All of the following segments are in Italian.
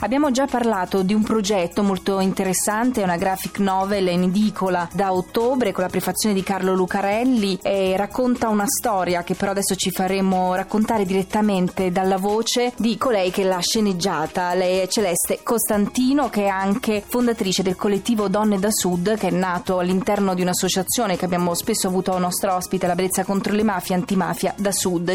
Abbiamo già parlato di un progetto molto interessante, una graphic novel in edicola da ottobre con la prefazione di Carlo Lucarelli e racconta una storia che però adesso ci faremo raccontare direttamente dalla voce di colei che l'ha sceneggiata. Lei è Celeste Costantino che è anche fondatrice del collettivo Donne da Sud che è nato all'interno di un'associazione che abbiamo spesso avuto nostro ospite, la Bellezza contro le mafie, Antimafia da Sud.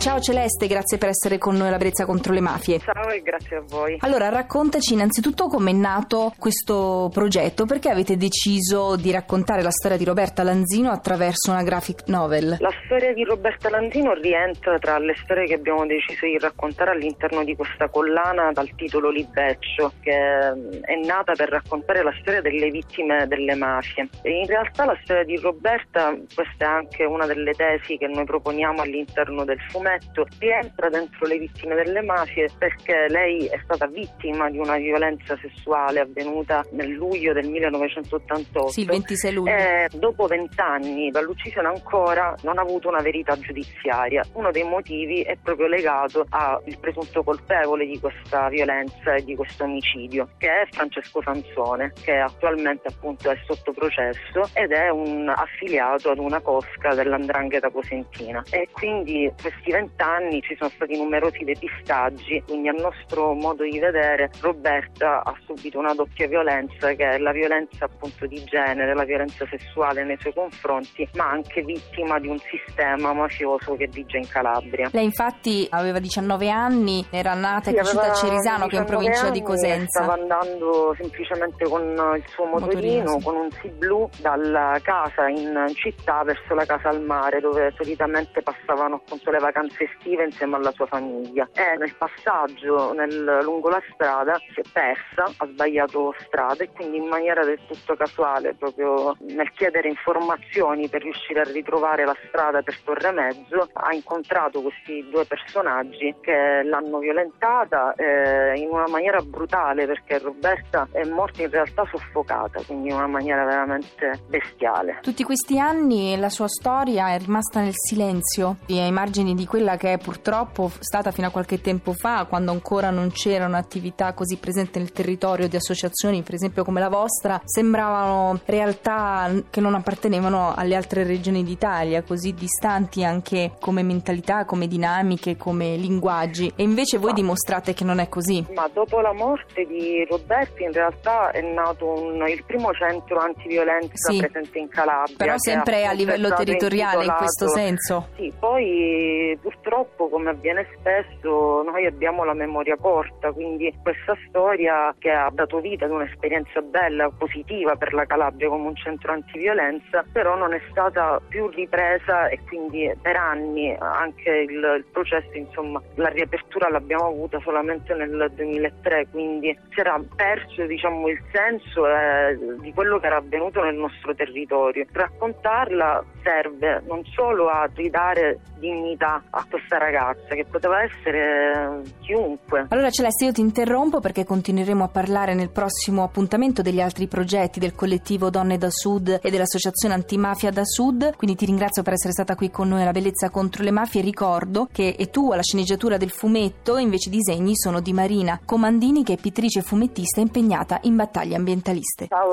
Ciao Celeste, grazie per essere con noi alla Brezza contro le mafie. Ciao e grazie a voi. Allora, raccontaci innanzitutto come è nato questo progetto, perché avete deciso di raccontare la storia di Roberta Lanzino attraverso una graphic novel? La storia di Roberta Lanzino rientra tra le storie che abbiamo deciso di raccontare all'interno di questa collana dal titolo Libeccio, che è nata per raccontare la storia delle vittime delle mafie. E in realtà la storia di Roberta, questa è anche una delle tesi che noi proponiamo all'interno del fumetto, fumetto rientra dentro le vittime delle mafie perché lei è stata vittima di una violenza sessuale avvenuta nel luglio del 1988. Sì, il 26 luglio. E dopo vent'anni dall'uccisione ancora non ha avuto una verità giudiziaria. Uno dei motivi è proprio legato al presunto colpevole di questa violenza e di questo omicidio, che è Francesco Sansone, che attualmente appunto è sotto processo ed è un affiliato ad una cosca dell'Andrangheta Cosentina. E quindi questi vent'anni ci sono stati numerosi depistaggi, quindi a nostro modo di vedere Roberta ha subito una doppia violenza che è la violenza appunto di genere, la violenza sessuale nei suoi confronti, ma anche vittima di un sistema mafioso che vige in Calabria. Lei infatti aveva 19 anni, era nata e cresciuta a Cerisano che è in provincia di Cosenza. Stava andando semplicemente con il suo motorino, motorino sì. con un sì blu dalla casa in città verso la casa al mare dove solitamente passavano appunto le vacanze estive insieme alla sua famiglia e nel passaggio nel, lungo la strada si è persa, ha sbagliato strada e quindi in maniera del tutto casuale, proprio nel chiedere informazioni per riuscire a ritrovare la strada per Torremezzo, ha incontrato questi due personaggi che l'hanno violentata eh, in una maniera brutale perché Roberta è morta in realtà soffocata, quindi in una maniera veramente bestiale. Tutti questi anni la sua storia è rimasta nel silenzio e ai margini di quella che è purtroppo stata fino a qualche tempo fa, quando ancora non c'era un'attività così presente nel territorio di associazioni, per esempio come la vostra, sembravano realtà che non appartenevano alle altre regioni d'Italia, così distanti anche come mentalità, come dinamiche, come linguaggi. E invece voi dimostrate che non è così. Ma dopo la morte di Roberti in realtà è nato un, il primo centro antiviolenza sì, presente in Calabria. Però sempre a livello territoriale in questo senso. Sì, poi purtroppo, come avviene spesso, noi abbiamo la memoria corta, quindi questa storia che ha dato vita ad un'esperienza bella, positiva per la Calabria come un centro antiviolenza, però non è stata più ripresa e quindi per anni anche il, il processo, insomma, la riapertura l'abbiamo avuta solamente nel 2003, quindi si era perso diciamo, il senso eh, di quello che era avvenuto nel nostro territorio. Raccontarla serve non solo a ridare dignità a questa ragazza, che poteva essere eh, chiunque. Allora Celeste, io ti interrompo perché continueremo a parlare nel prossimo appuntamento degli altri progetti del collettivo Donne da Sud e dell'associazione Antimafia da Sud, quindi ti ringrazio per essere stata qui con noi alla Bellezza contro le mafie. Ricordo che e tu alla sceneggiatura del fumetto, invece i disegni sono di Marina Comandini, che è pittrice e fumettista impegnata in battaglie ambientaliste. Ciao.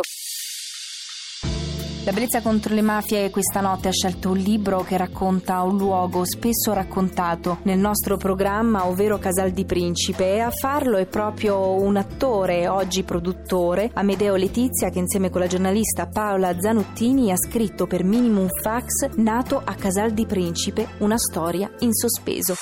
La bellezza contro le mafie questa notte ha scelto un libro che racconta un luogo spesso raccontato nel nostro programma, ovvero Casal di Principe, e a farlo è proprio un attore, oggi produttore, Amedeo Letizia, che insieme con la giornalista Paola Zanuttini ha scritto per Minimum Fax Nato a Casal di Principe, una storia in sospeso.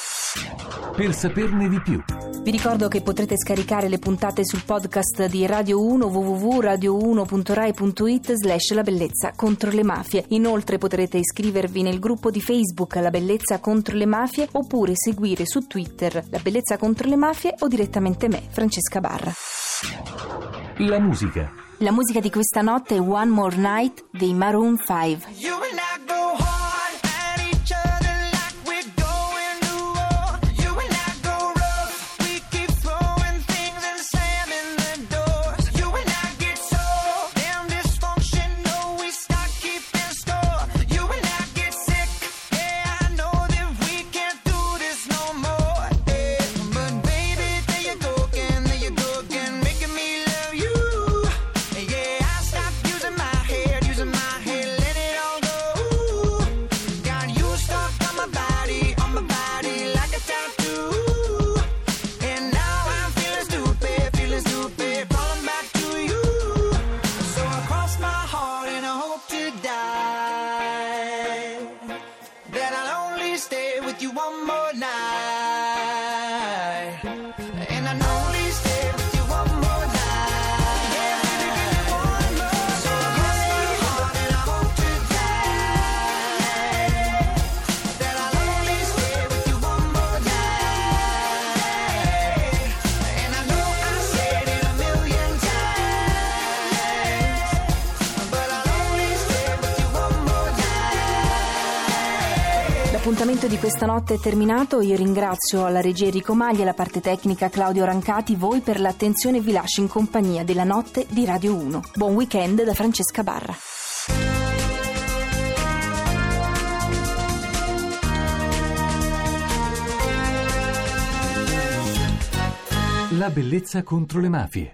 Per saperne di più vi ricordo che potrete scaricare le puntate sul podcast di Radio 1 www.radio1.rai.it slash la bellezza contro le mafie. Inoltre potrete iscrivervi nel gruppo di Facebook La bellezza contro le mafie oppure seguire su Twitter La bellezza contro le mafie o direttamente me, Francesca Barra. La musica. La musica di questa notte è One More Night dei Maroon 5. night. L'appuntamento di questa notte è terminato, io ringrazio la regia Enrico Maglia e la parte tecnica Claudio Rancati, voi per l'attenzione vi lascio in compagnia della notte di Radio 1. Buon weekend da Francesca Barra. La bellezza contro le mafie.